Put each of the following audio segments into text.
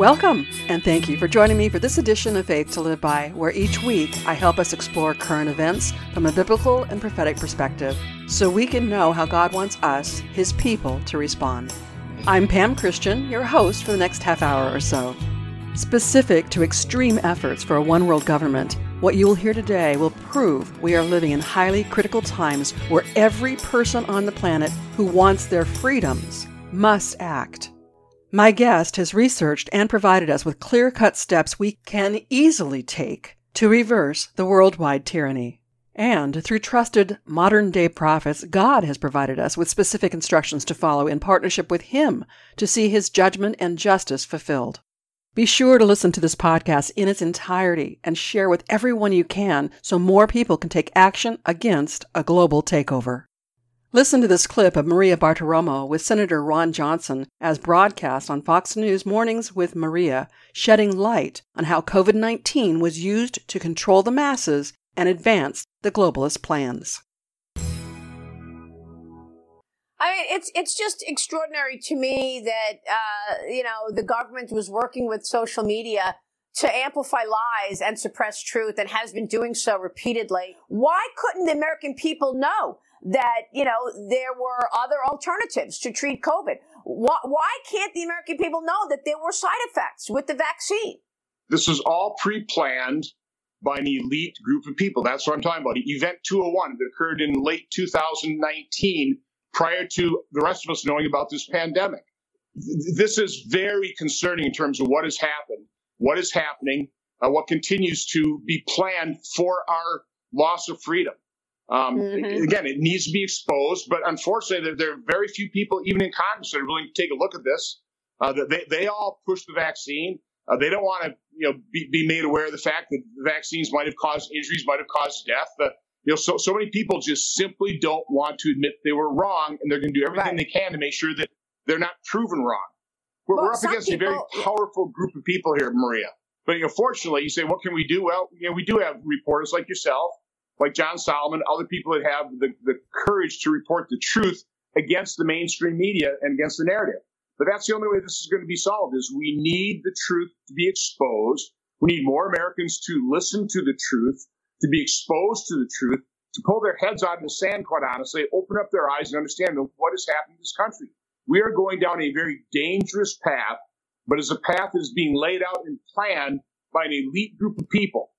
Welcome, and thank you for joining me for this edition of Faith to Live By, where each week I help us explore current events from a biblical and prophetic perspective so we can know how God wants us, His people, to respond. I'm Pam Christian, your host for the next half hour or so. Specific to extreme efforts for a one world government, what you will hear today will prove we are living in highly critical times where every person on the planet who wants their freedoms must act. My guest has researched and provided us with clear cut steps we can easily take to reverse the worldwide tyranny. And through trusted modern day prophets, God has provided us with specific instructions to follow in partnership with Him to see His judgment and justice fulfilled. Be sure to listen to this podcast in its entirety and share with everyone you can so more people can take action against a global takeover. Listen to this clip of Maria Bartiromo with Senator Ron Johnson as broadcast on Fox News Mornings with Maria, shedding light on how COVID 19 was used to control the masses and advance the globalist plans. I mean, it's it's just extraordinary to me that uh, you know the government was working with social media to amplify lies and suppress truth, and has been doing so repeatedly. Why couldn't the American people know that you know there were other alternatives to treat COVID? Why, why can't the American people know that there were side effects with the vaccine? This was all pre-planned by an elite group of people. That's what I'm talking about. Event 201 that occurred in late 2019 prior to the rest of us knowing about this pandemic. This is very concerning in terms of what has happened, what is happening, uh, what continues to be planned for our loss of freedom. Um, mm-hmm. Again, it needs to be exposed, but unfortunately, there, there, are very few people, even in Congress, that are willing to take a look at this. Uh, they, they all push the vaccine. Uh, they don't want to, you know, be, be, made aware of the fact that the vaccines might have caused injuries, might have caused death. Uh, you know, so so many people just simply don't want to admit they were wrong, and they're going to do everything right. they can to make sure that they're not proven wrong. We're, well, we're up against people, a very powerful group of people here, Maria. But you know, fortunately, you say, what can we do? Well, you know, we do have reporters like yourself, like John Solomon, other people that have the, the courage to report the truth against the mainstream media and against the narrative. But that's the only way this is going to be solved is we need the truth to be exposed. We need more Americans to listen to the truth to be exposed to the truth, to pull their heads out of the sand, quite honestly, open up their eyes and understand what has happened in this country. We are going down a very dangerous path, but as a path that is being laid out and planned by an elite group of people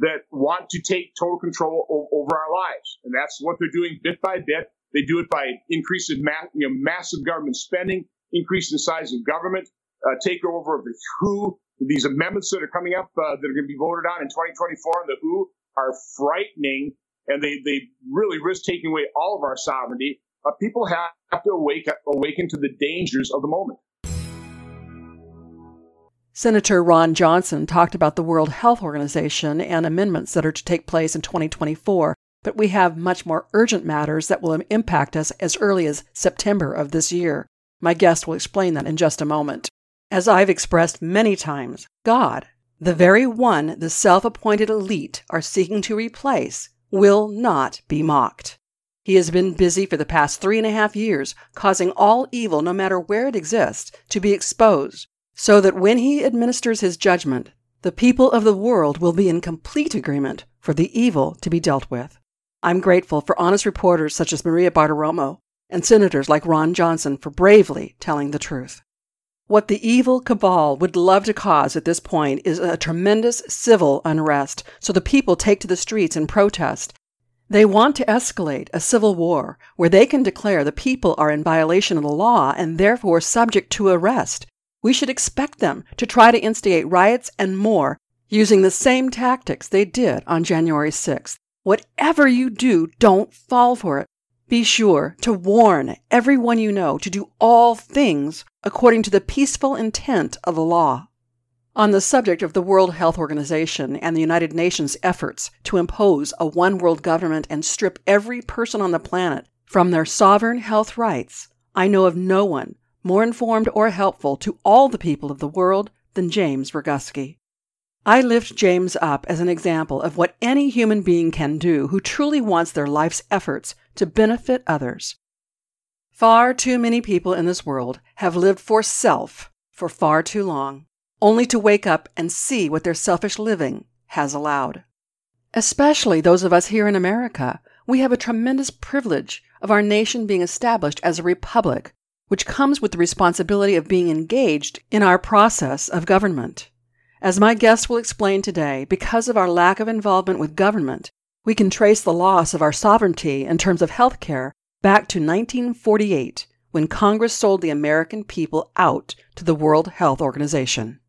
that want to take total control o- over our lives. And that's what they're doing bit by bit. They do it by increasing ma- you know, massive government spending, increasing the size of government, uh, takeover of the WHO, these amendments that are coming up uh, that are going to be voted on in 2024 on the WHO are frightening, and they, they really risk taking away all of our sovereignty. Uh, people have to awake, awaken to the dangers of the moment. Senator Ron Johnson talked about the World Health Organization and amendments that are to take place in 2024, but we have much more urgent matters that will impact us as early as September of this year. My guest will explain that in just a moment. As I've expressed many times, God, the very one the self appointed elite are seeking to replace, will not be mocked. He has been busy for the past three and a half years, causing all evil, no matter where it exists, to be exposed, so that when he administers his judgment, the people of the world will be in complete agreement for the evil to be dealt with. I'm grateful for honest reporters such as Maria Bartiromo and senators like Ron Johnson for bravely telling the truth. What the evil cabal would love to cause at this point is a tremendous civil unrest, so the people take to the streets in protest. They want to escalate a civil war where they can declare the people are in violation of the law and therefore subject to arrest. We should expect them to try to instigate riots and more using the same tactics they did on January 6th. Whatever you do, don't fall for it. Be sure to warn everyone you know to do all things according to the peaceful intent of the law. On the subject of the World Health Organization and the United Nations efforts to impose a one world government and strip every person on the planet from their sovereign health rights, I know of no one more informed or helpful to all the people of the world than James Roguski. I lift James up as an example of what any human being can do who truly wants their life's efforts to benefit others. Far too many people in this world have lived for self for far too long, only to wake up and see what their selfish living has allowed. Especially those of us here in America, we have a tremendous privilege of our nation being established as a republic, which comes with the responsibility of being engaged in our process of government. As my guest will explain today, because of our lack of involvement with government, we can trace the loss of our sovereignty in terms of health care back to 1948 when Congress sold the American people out to the World Health Organization.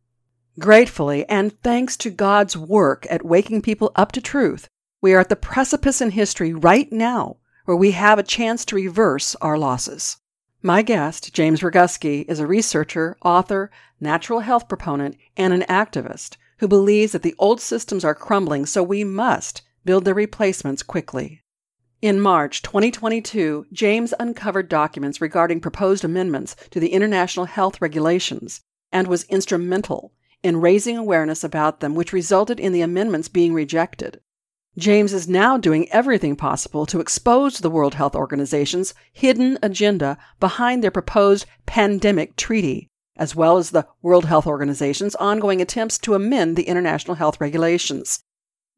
Gratefully, and thanks to God's work at waking people up to truth, we are at the precipice in history right now where we have a chance to reverse our losses. My guest, James Roguski, is a researcher, author, natural health proponent, and an activist who believes that the old systems are crumbling, so we must build their replacements quickly. In March 2022, James uncovered documents regarding proposed amendments to the international health regulations and was instrumental in raising awareness about them, which resulted in the amendments being rejected. James is now doing everything possible to expose the World Health Organization's hidden agenda behind their proposed pandemic treaty, as well as the World Health Organization's ongoing attempts to amend the international health regulations.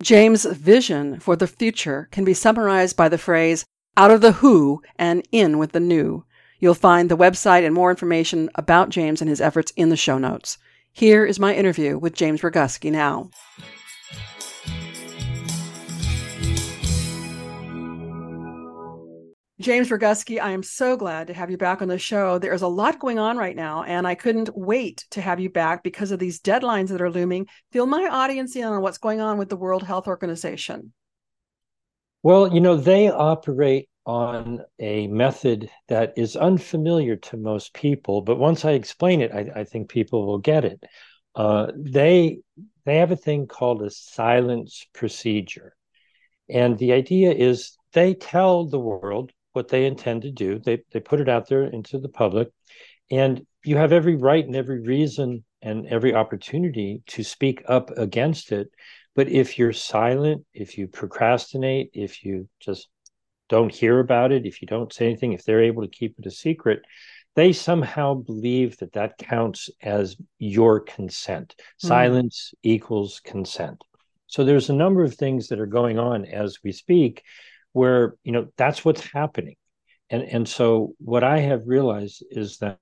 James' vision for the future can be summarized by the phrase, out of the who and in with the new. You'll find the website and more information about James and his efforts in the show notes. Here is my interview with James Roguski now. James Roguski, I am so glad to have you back on the show. There's a lot going on right now, and I couldn't wait to have you back because of these deadlines that are looming. Fill my audience in on what's going on with the World Health Organization. Well, you know, they operate on a method that is unfamiliar to most people, but once I explain it, I, I think people will get it. Uh, they they have a thing called a silence procedure, and the idea is they tell the world what they intend to do. They they put it out there into the public, and you have every right and every reason and every opportunity to speak up against it. But if you're silent, if you procrastinate, if you just don't hear about it, if you don't say anything, if they're able to keep it a secret, they somehow believe that that counts as your consent. Mm. Silence equals consent. So there's a number of things that are going on as we speak where you know that's what's happening. And and so what i have realized is that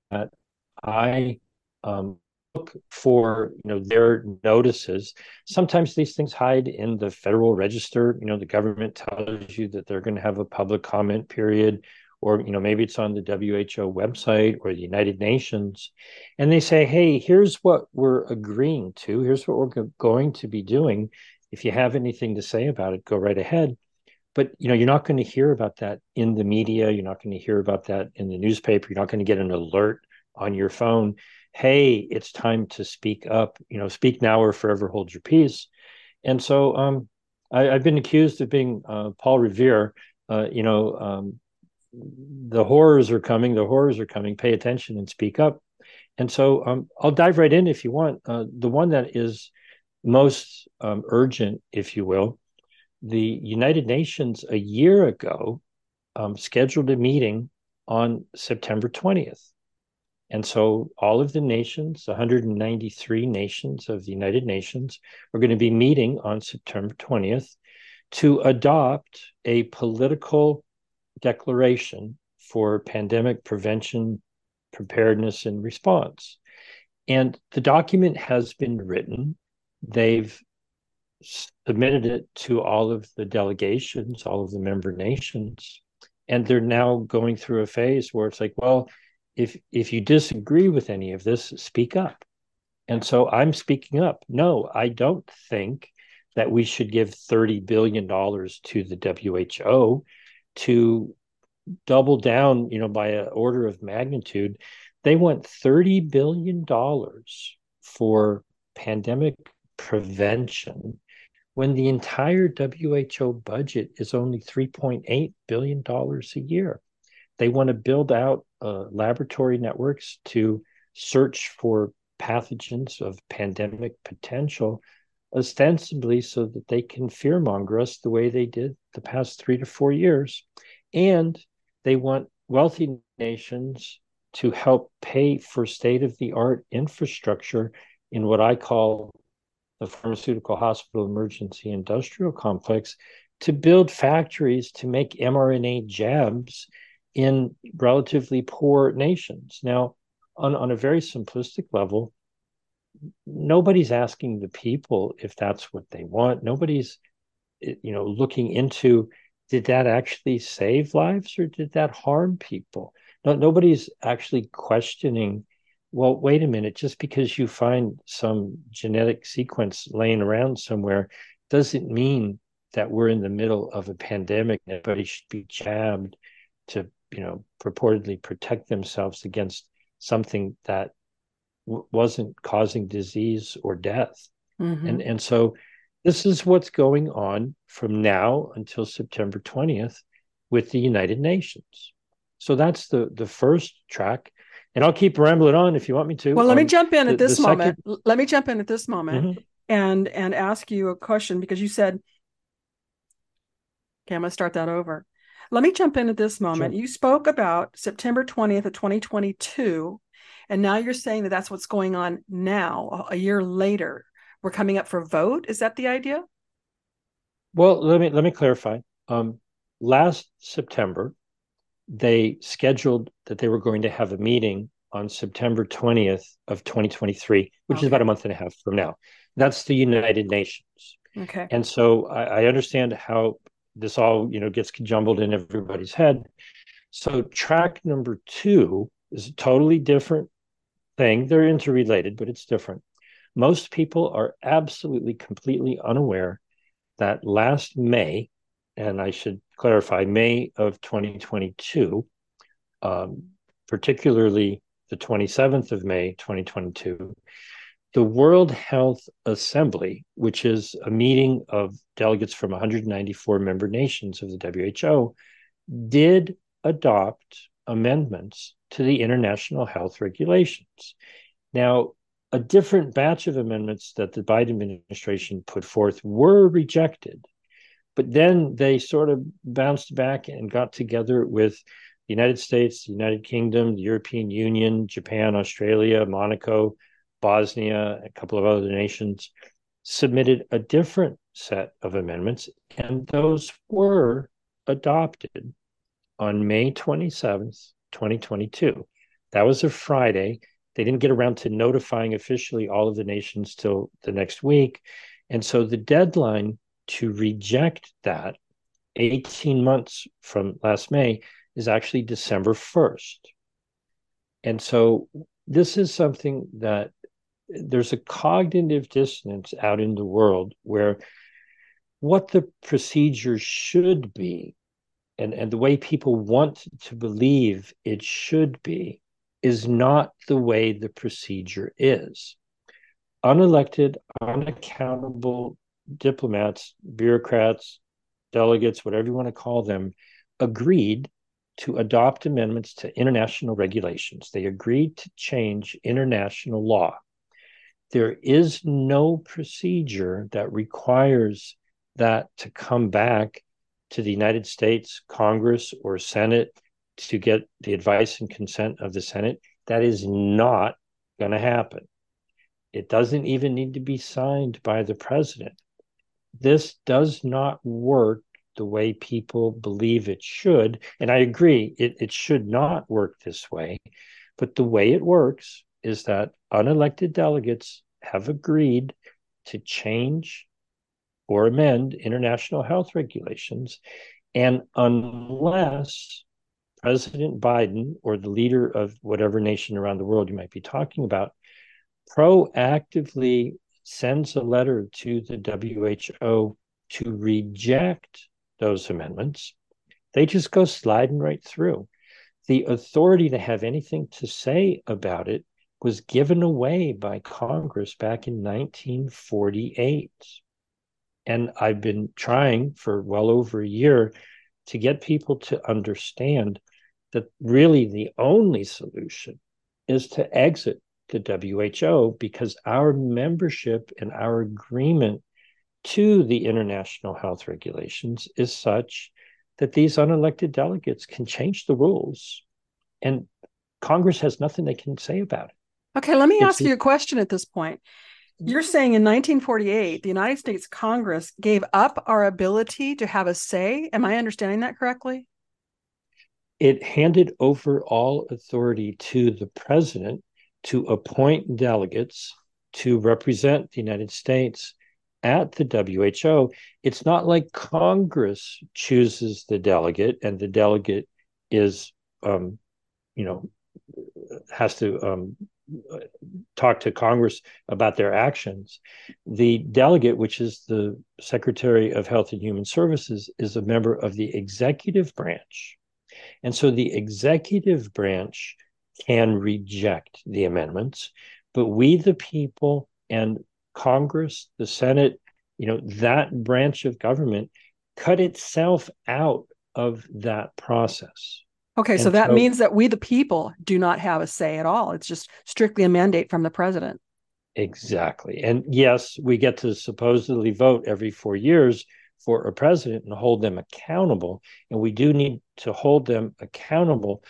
i um, look for you know their notices. Sometimes these things hide in the federal register. You know the government tells you that they're going to have a public comment period or you know maybe it's on the WHO website or the United Nations. And they say hey here's what we're agreeing to. Here's what we're going to be doing. If you have anything to say about it go right ahead but you know you're not going to hear about that in the media. You're not going to hear about that in the newspaper. You're not going to get an alert on your phone. Hey it's time to speak up. You know speak now or forever hold your peace. And so um, I, have been accused of being uh, paul revere. Uh, you know um, the horrors are coming the horrors are coming. Pay attention and speak up. And so um, i'll dive right in if you want. Uh, the one that is most um, urgent if you will the United Nations a year ago um, scheduled a meeting on September 20th. And so all of the nations, 193 nations of the United Nations, are going to be meeting on September 20th to adopt a political declaration for pandemic prevention, preparedness, and response. And the document has been written. They've submitted it to all of the delegations, all of the member nations, and they're now going through a phase where it's like, well, if if you disagree with any of this, speak up. And so I'm speaking up. No, I don't think that we should give $30 billion to the WHO to double down, you know, by an order of magnitude. They want $30 billion for pandemic prevention when the entire WHO budget is only $3.8 billion a year. They want to build out uh, laboratory networks to search for pathogens of pandemic potential, ostensibly so that they can fearmonger us the way they did the past three to four years. And they want wealthy nations to help pay for state of the art infrastructure in what I call the pharmaceutical hospital emergency industrial complex to build factories to make mRNA jabs in relatively poor nations. Now, on, on a very simplistic level, nobody's asking the people if that's what they want. Nobody's, eh, you know, looking into did that actually save lives or did that harm people? No, nobody's actually questioning. Well, wait a minute. Just because you find some genetic sequence laying around somewhere doesn't mean that we're in the middle of a pandemic. Everybody should be jabbed to, you know, purportedly protect themselves against something that w- wasn't causing disease or death. Mm-hmm. And and so this is what's going on from now until September 20th with the United Nations. So that's the the first track. And I'll keep rambling on if you want me to. Well, let me jump in the, at this moment. Second... Let me jump in at this moment mm-hmm. and and ask you a question because you said Okay, I'm going to start that over. Let me jump in at this moment. Sure. You spoke about September 20th of 2022 and now you're saying that that's what's going on now, a year later. We're coming up for vote. Is that the idea? Well, let me let me clarify. Um, last September, they scheduled that they were going to have a meeting on September 20th of 2023, which okay. is about a month and a half from now. That's the United Nations. Okay. And so I, I understand how this all you know gets jumbled in everybody's head. So track number two is a totally different thing. They're interrelated, but it's different. Most people are absolutely, completely unaware that last May, and I should clarify, May of 2022, um, particularly the 27th of May, 2022, the World Health Assembly, which is a meeting of delegates from 194 member nations of the WHO, did adopt amendments to the international health regulations. Now, a different batch of amendments that the Biden administration put forth were rejected, but then they sort of bounced back and got together with the United States, the United Kingdom, the European Union, Japan, Australia, Monaco, Bosnia, a couple of other nations, submitted a different set of amendments, and those were adopted on May 27th, 2022. That was a Friday. They didn't get around to notifying officially all of the nations till the next week. And so the deadline to reject that 18 months from last May is actually December 1st. And so this is something that there's a cognitive dissonance out in the world where what the procedure should be and, and the way people want to believe it should be is not the way the procedure is. Unelected, unaccountable diplomats, bureaucrats, delegates, whatever you want to call them, agreed to adopt amendments to international regulations. They agreed to change international law. There is no procedure that requires that to come back to the United States Congress or Senate to get the advice and consent of the Senate. That is not going to happen. It doesn't even need to be signed by the president. This does not work the way people believe it should. And I agree, it, it should not work this way. But the way it works is that unelected delegates have agreed to change or amend international health regulations. And unless President Biden or the leader of whatever nation around the world you might be talking about proactively sends a letter to the WHO to reject those amendments, they just go sliding right through. The authority to have anything to say about it was given away by Congress back in 1948. And I've been trying for well over a year to get people to understand that really the only solution is to exit the WHO because our membership and our agreement to the international health regulations is such that these unelected delegates can change the rules. And Congress has nothing they can say about it. Okay, let me it's, ask you a question at this point. You're saying in 1948, the United States Congress gave up our ability to have a say. Am I understanding that correctly? It handed over all authority to the president to appoint delegates to represent the United States at the WHO. It's not like Congress chooses the delegate and the delegate is, um, you know, has to um, talk to Congress about their actions. The delegate, which is the Secretary of Health and Human Services, is a member of the executive branch. And so the executive branch can reject the amendments, but we, the people, and Congress, the Senate, you know, that branch of government cut itself out of that process. Okay, so that so, means that we, the people, do not have a say at all. It's just strictly a mandate from the president. Exactly. And yes, we get to supposedly vote every four years for a president and hold them accountable. And we do need to hold them accountable,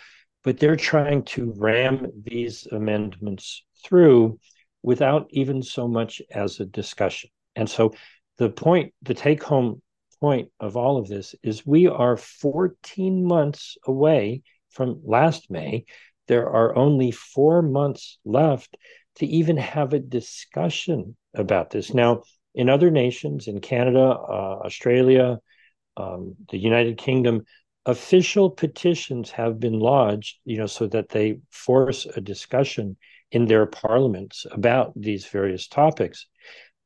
but they're trying to ram these amendments through without even so much as a discussion. And so the point, the take home point of all of this is we are 14 months away from last May. There are only four months left to even have a discussion about this. Now, in other nations, in Canada, uh, Australia, um, the United Kingdom, official petitions have been lodged, you know, so that they force a discussion in their parliaments about these various topics.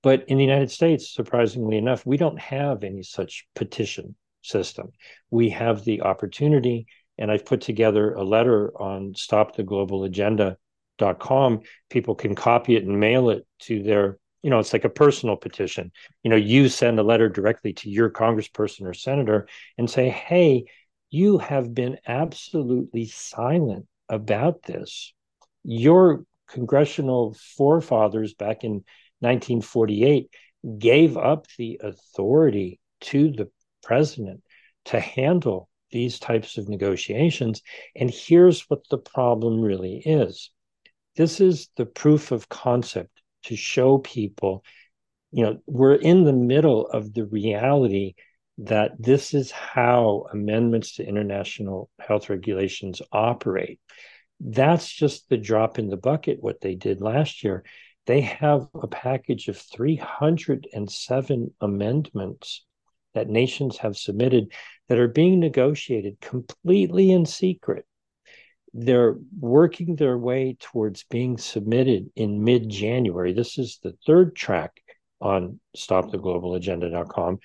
But in the United States, surprisingly enough, we don't have any such petition system. We have the opportunity, and I've put together a letter on stoptheglobalagenda.com. People can copy it and mail it to their, you know, it's like a personal petition. You know, you send a letter directly to your congressperson or senator and say, hey, you have been absolutely silent about this. Your congressional forefathers back in 1948 gave up the authority to the president to handle these types of negotiations. And here's what the problem really is this is the proof of concept to show people, you know, we're in the middle of the reality that this is how amendments to international health regulations operate. That's just the drop in the bucket, what they did last year they have a package of 307 amendments that nations have submitted that are being negotiated completely in secret. They're working their way towards being submitted in mid January. This is the third track on stoptheglobalagenda.com.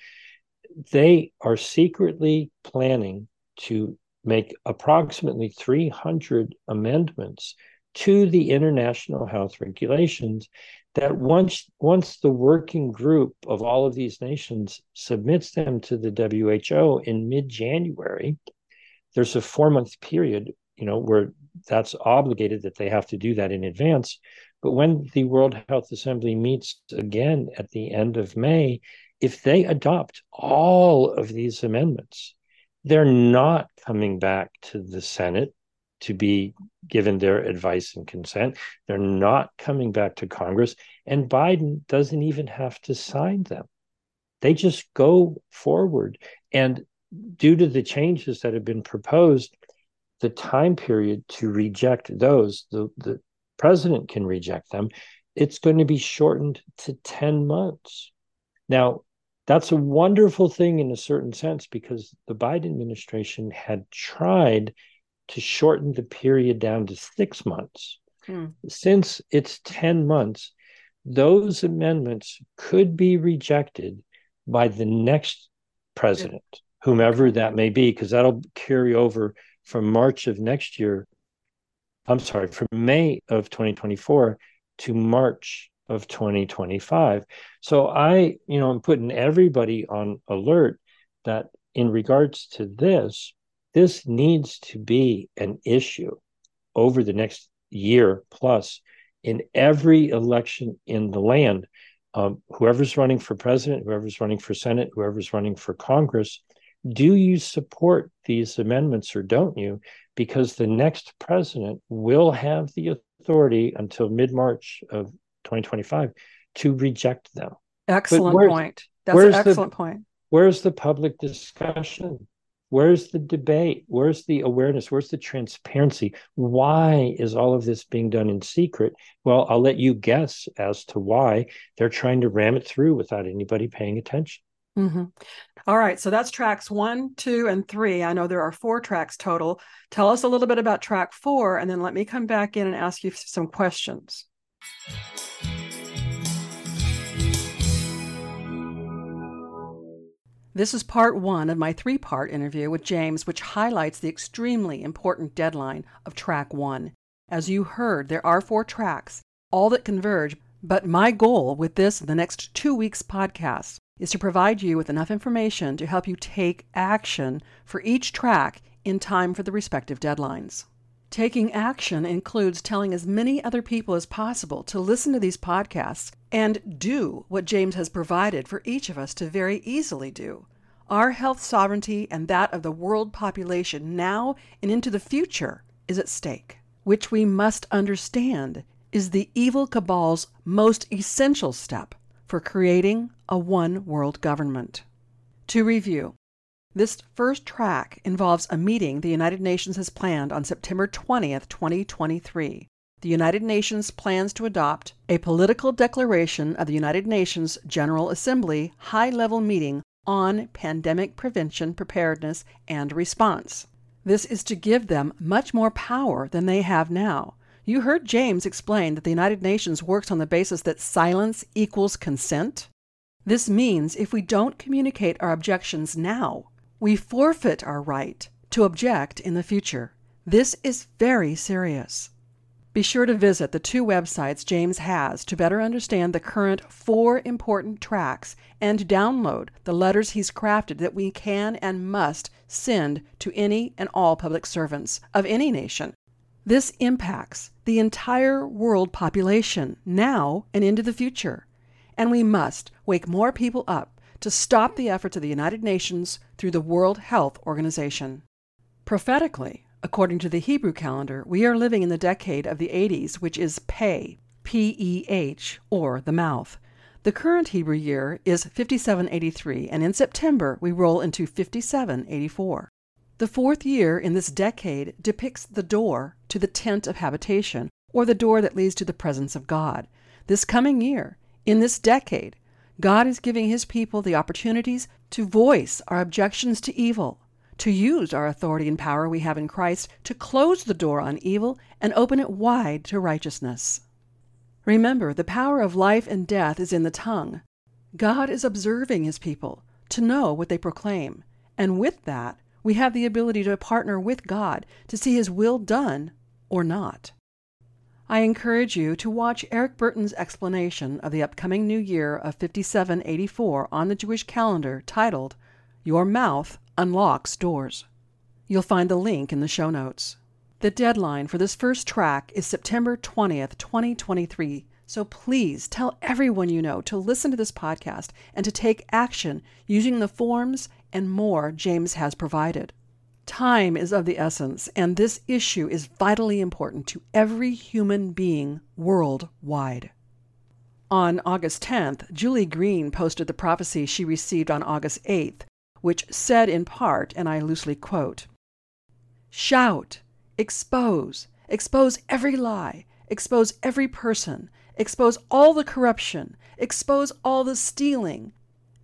They are secretly planning to make approximately 300 amendments to the international health regulations that once once the working group of all of these nations submits them to the WHO in mid-January there's a 4 month period you know where that's obligated that they have to do that in advance. But when the World Health Assembly meets again at the end of May if they adopt all of these amendments they're not coming back to the Senate to be given their advice and consent. They're not coming back to Congress, and Biden doesn't even have to sign them. They just go forward. And due to the changes that have been proposed, the time period to reject those, the, the president can reject them, it's going to be shortened to 10 months. Now, that's a wonderful thing in a certain sense because the Biden administration had tried to shorten the period down to six months. Hmm. Since it's 10 months, those amendments could be rejected by the next president, whomever that may be, because that'll carry over from March of next year. I'm sorry, from May of 2024 to March of 2025. So I, you know, I'm putting everybody on alert that in regards to this, this needs to be an issue over the next year plus in every election in the land. Um, whoever's running for president, whoever's running for Senate, whoever's running for Congress, do you support these amendments or don't you? because the next president will have the authority until mid March of 2025 to reject them. Excellent point. That's an excellent the, point. Where's the public discussion? Where's the debate? Where's the awareness? Where's the transparency? Why is all of this being done in secret? Well, I'll let you guess as to why they're trying to ram it through without anybody paying attention. Mm-hmm. All right, so that's tracks one, two, and three. I know there are four tracks total. Tell us a little bit about track four, and then let me come back in and ask you some questions. This is part one of my three part interview with James, which highlights the extremely important deadline of track one. As you heard, there are four tracks, all that converge, but my goal with this and the next two weeks podcast is to provide you with enough information to help you take action for each track in time for the respective deadlines. Taking action includes telling as many other people as possible to listen to these podcasts and do what James has provided for each of us to very easily do. Our health sovereignty and that of the world population now and into the future is at stake, which we must understand is the evil cabal's most essential step for creating a one world government. To review, this first track involves a meeting the United Nations has planned on September 20th, 2023. The United Nations plans to adopt a political declaration of the United Nations General Assembly high level meeting on pandemic prevention, preparedness, and response. This is to give them much more power than they have now. You heard James explain that the United Nations works on the basis that silence equals consent. This means if we don't communicate our objections now, we forfeit our right to object in the future. This is very serious. Be sure to visit the two websites James has to better understand the current four important tracks and download the letters he's crafted that we can and must send to any and all public servants of any nation. This impacts the entire world population now and into the future, and we must wake more people up to stop the efforts of the United Nations through the World Health Organization. Prophetically, according to the Hebrew calendar, we are living in the decade of the 80s, which is Peh, P E H, or the mouth. The current Hebrew year is 5783, and in September we roll into 5784. The fourth year in this decade depicts the door to the tent of habitation, or the door that leads to the presence of God. This coming year, in this decade, God is giving His people the opportunities to voice our objections to evil, to use our authority and power we have in Christ to close the door on evil and open it wide to righteousness. Remember, the power of life and death is in the tongue. God is observing His people to know what they proclaim, and with that, we have the ability to partner with God to see His will done or not. I encourage you to watch Eric Burton's explanation of the upcoming new year of 5784 on the Jewish calendar titled, Your Mouth Unlocks Doors. You'll find the link in the show notes. The deadline for this first track is September 20th, 2023, so please tell everyone you know to listen to this podcast and to take action using the forms and more James has provided. Time is of the essence, and this issue is vitally important to every human being worldwide. On August 10th, Julie Green posted the prophecy she received on August 8th, which said in part, and I loosely quote Shout, expose, expose every lie, expose every person, expose all the corruption, expose all the stealing,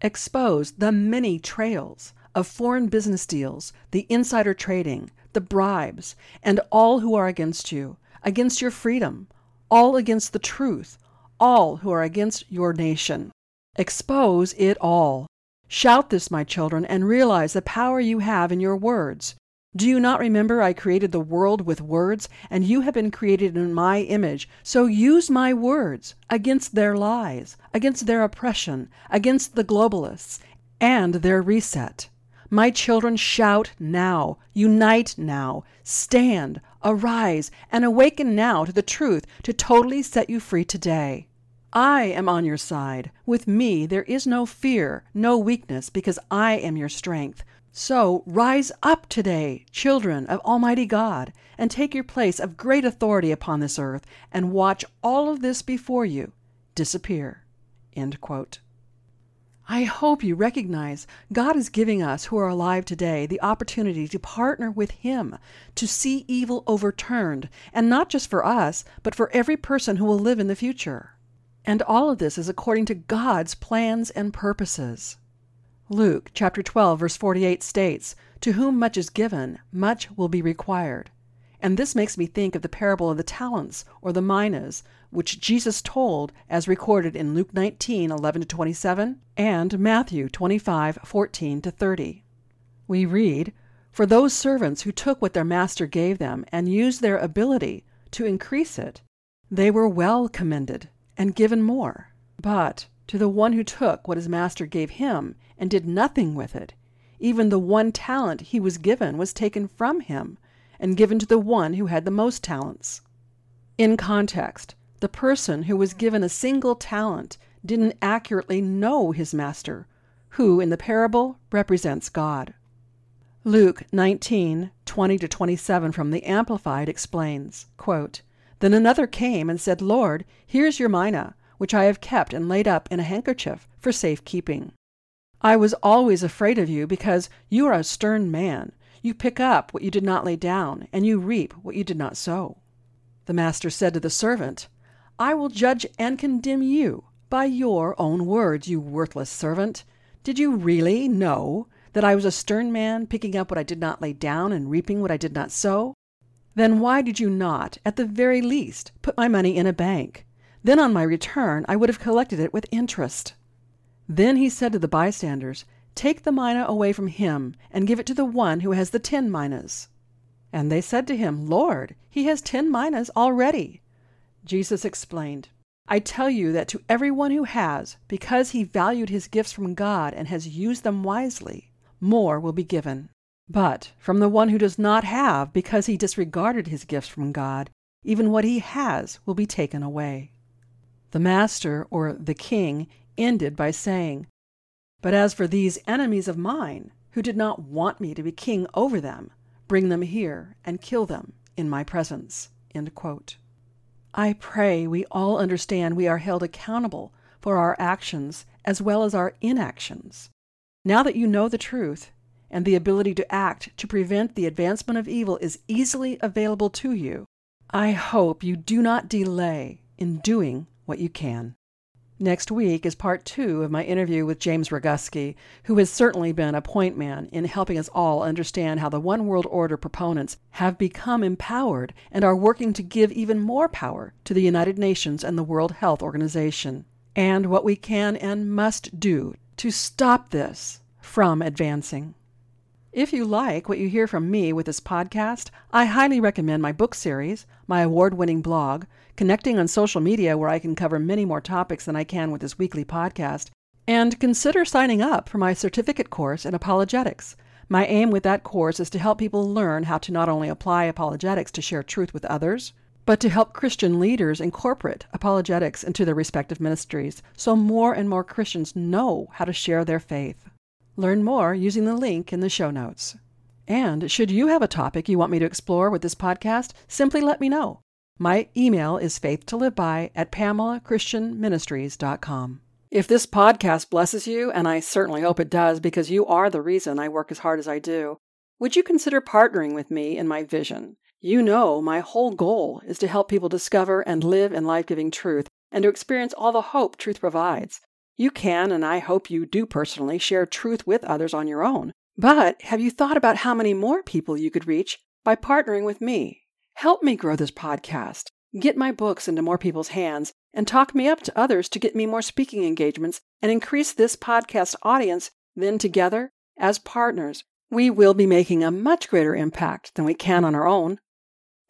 expose the many trails of foreign business deals, the insider trading, the bribes, and all who are against you, against your freedom, all against the truth, all who are against your nation. Expose it all. Shout this, my children, and realize the power you have in your words. Do you not remember I created the world with words, and you have been created in my image? So use my words against their lies, against their oppression, against the globalists, and their reset. My children, shout now, unite now, stand, arise, and awaken now to the truth to totally set you free today. I am on your side. With me there is no fear, no weakness, because I am your strength. So rise up today, children of Almighty God, and take your place of great authority upon this earth, and watch all of this before you disappear. I hope you recognize God is giving us who are alive today the opportunity to partner with Him to see evil overturned, and not just for us, but for every person who will live in the future. And all of this is according to God's plans and purposes. Luke chapter 12 verse 48 states, "To whom much is given, much will be required." And this makes me think of the parable of the talents or the minas, which Jesus told as recorded in Luke 19:11 to 27 and Matthew 25:14 to 30. We read, "For those servants who took what their master gave them and used their ability to increase it, they were well commended and given more. But to the one who took what his master gave him and did nothing with it, even the one talent he was given was taken from him and given to the one who had the most talents. In context, the person who was given a single talent didn't accurately know his master, who in the parable represents God. Luke 19, 20 to 27 from the Amplified explains, quote, Then another came and said, Lord, here's your mina which I have kept and laid up in a handkerchief for safe keeping. I was always afraid of you because you are a stern man. You pick up what you did not lay down, and you reap what you did not sow. The master said to the servant, I will judge and condemn you by your own words, you worthless servant. Did you really know that I was a stern man, picking up what I did not lay down and reaping what I did not sow? Then why did you not, at the very least, put my money in a bank? Then on my return I would have collected it with interest. Then he said to the bystanders, Take the mina away from him, and give it to the one who has the ten minas. And they said to him, Lord, he has ten minas already. Jesus explained, I tell you that to every one who has, because he valued his gifts from God and has used them wisely, more will be given. But from the one who does not have, because he disregarded his gifts from God, even what he has will be taken away. The master, or the king, ended by saying, But as for these enemies of mine, who did not want me to be king over them, bring them here and kill them in my presence. I pray we all understand we are held accountable for our actions as well as our inactions. Now that you know the truth, and the ability to act to prevent the advancement of evil is easily available to you, I hope you do not delay in doing what you can. Next week is part two of my interview with James Roguski, who has certainly been a point man in helping us all understand how the One World Order proponents have become empowered and are working to give even more power to the United Nations and the World Health Organization, and what we can and must do to stop this from advancing. If you like what you hear from me with this podcast, I highly recommend my book series, my award winning blog, connecting on social media where I can cover many more topics than I can with this weekly podcast, and consider signing up for my certificate course in apologetics. My aim with that course is to help people learn how to not only apply apologetics to share truth with others, but to help Christian leaders incorporate apologetics into their respective ministries so more and more Christians know how to share their faith. Learn more using the link in the show notes. And should you have a topic you want me to explore with this podcast, simply let me know. My email is faithtoliveby at pamelachristianministries.com. If this podcast blesses you, and I certainly hope it does because you are the reason I work as hard as I do, would you consider partnering with me in my vision? You know, my whole goal is to help people discover and live in life giving truth and to experience all the hope truth provides. You can, and I hope you do personally, share truth with others on your own. But have you thought about how many more people you could reach by partnering with me? Help me grow this podcast, get my books into more people's hands, and talk me up to others to get me more speaking engagements and increase this podcast audience. Then, together, as partners, we will be making a much greater impact than we can on our own.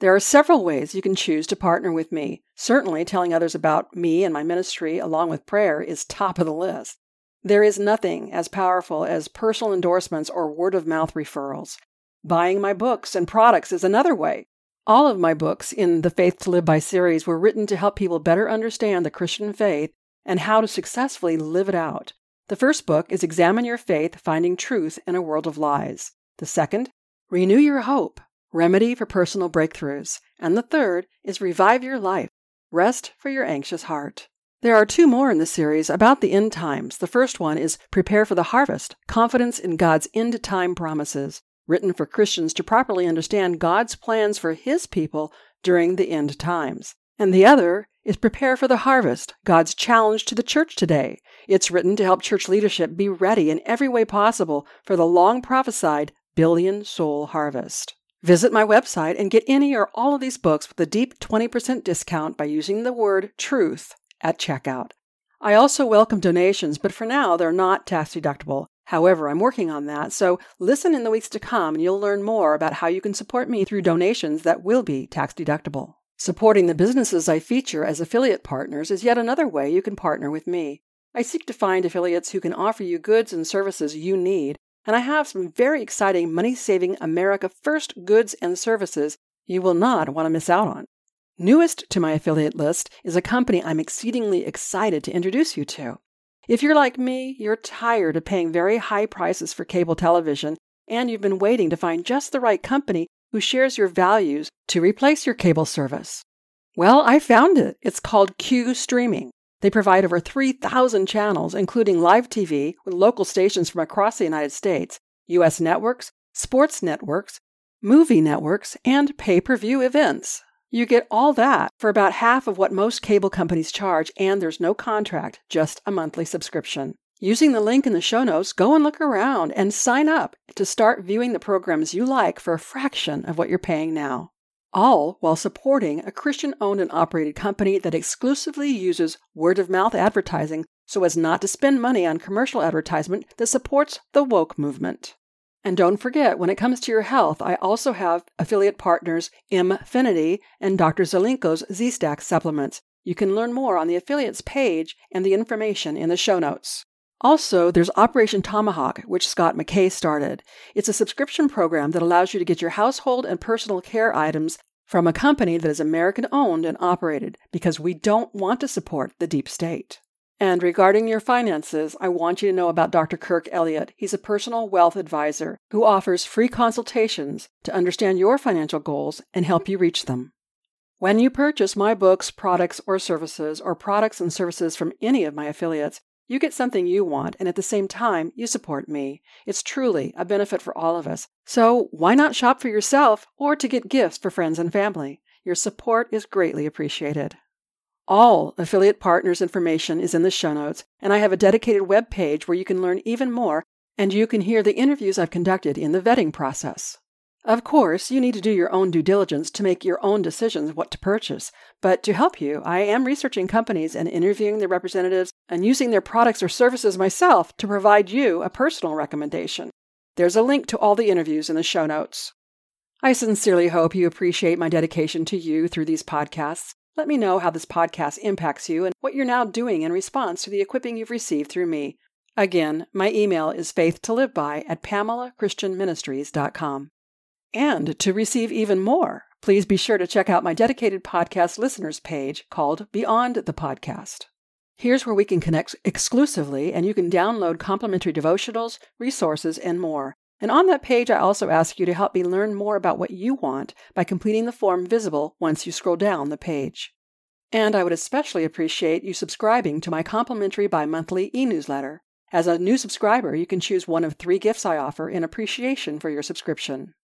There are several ways you can choose to partner with me. Certainly, telling others about me and my ministry along with prayer is top of the list. There is nothing as powerful as personal endorsements or word of mouth referrals. Buying my books and products is another way. All of my books in the Faith to Live By series were written to help people better understand the Christian faith and how to successfully live it out. The first book is Examine Your Faith Finding Truth in a World of Lies. The second, Renew Your Hope Remedy for Personal Breakthroughs. And the third is Revive Your Life Rest for Your Anxious Heart. There are two more in the series about the end times. The first one is Prepare for the Harvest Confidence in God's End Time Promises, written for Christians to properly understand God's plans for His people during the end times. And the other is Prepare for the Harvest God's Challenge to the Church Today. It's written to help church leadership be ready in every way possible for the long prophesied billion soul harvest. Visit my website and get any or all of these books with a deep 20% discount by using the word truth at checkout. I also welcome donations, but for now they're not tax deductible. However, I'm working on that, so listen in the weeks to come and you'll learn more about how you can support me through donations that will be tax deductible. Supporting the businesses I feature as affiliate partners is yet another way you can partner with me. I seek to find affiliates who can offer you goods and services you need and I have some very exciting money saving America First goods and services you will not want to miss out on. Newest to my affiliate list is a company I'm exceedingly excited to introduce you to. If you're like me, you're tired of paying very high prices for cable television, and you've been waiting to find just the right company who shares your values to replace your cable service. Well, I found it. It's called Q Streaming. They provide over 3,000 channels, including live TV with local stations from across the United States, U.S. networks, sports networks, movie networks, and pay per view events. You get all that for about half of what most cable companies charge, and there's no contract, just a monthly subscription. Using the link in the show notes, go and look around and sign up to start viewing the programs you like for a fraction of what you're paying now all while supporting a Christian owned and operated company that exclusively uses word of mouth advertising so as not to spend money on commercial advertisement that supports the woke movement. And don't forget, when it comes to your health, I also have affiliate partners Mfinity and Dr. Zelenko's Z-Stack supplements. You can learn more on the affiliates page and the information in the show notes. Also, there's Operation Tomahawk, which Scott McKay started. It's a subscription program that allows you to get your household and personal care items from a company that is American owned and operated because we don't want to support the deep state. And regarding your finances, I want you to know about Dr. Kirk Elliott. He's a personal wealth advisor who offers free consultations to understand your financial goals and help you reach them. When you purchase my books, products, or services, or products and services from any of my affiliates, you get something you want, and at the same time, you support me. It's truly a benefit for all of us. So why not shop for yourself or to get gifts for friends and family? Your support is greatly appreciated. All affiliate partners information is in the show notes, and I have a dedicated web page where you can learn even more and you can hear the interviews I've conducted in the vetting process. Of course, you need to do your own due diligence to make your own decisions what to purchase. But to help you, I am researching companies and interviewing their representatives and using their products or services myself to provide you a personal recommendation. There's a link to all the interviews in the show notes. I sincerely hope you appreciate my dedication to you through these podcasts. Let me know how this podcast impacts you and what you're now doing in response to the equipping you've received through me. Again, my email is faithtoliveby at pamelachristianministries.com. And to receive even more, please be sure to check out my dedicated podcast listeners page called Beyond the Podcast. Here's where we can connect exclusively, and you can download complimentary devotionals, resources, and more. And on that page, I also ask you to help me learn more about what you want by completing the form visible once you scroll down the page. And I would especially appreciate you subscribing to my complimentary bi monthly e newsletter. As a new subscriber, you can choose one of three gifts I offer in appreciation for your subscription.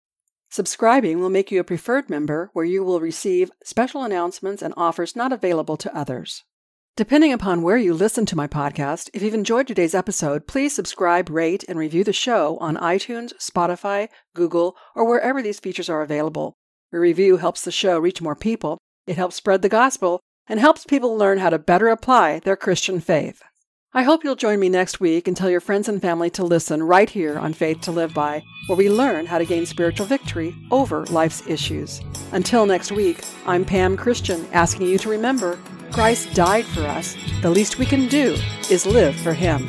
Subscribing will make you a preferred member where you will receive special announcements and offers not available to others. Depending upon where you listen to my podcast, if you've enjoyed today's episode, please subscribe, rate, and review the show on iTunes, Spotify, Google, or wherever these features are available. A review helps the show reach more people, it helps spread the gospel, and helps people learn how to better apply their Christian faith. I hope you'll join me next week and tell your friends and family to listen right here on Faith to Live By, where we learn how to gain spiritual victory over life's issues. Until next week, I'm Pam Christian asking you to remember Christ died for us. The least we can do is live for Him.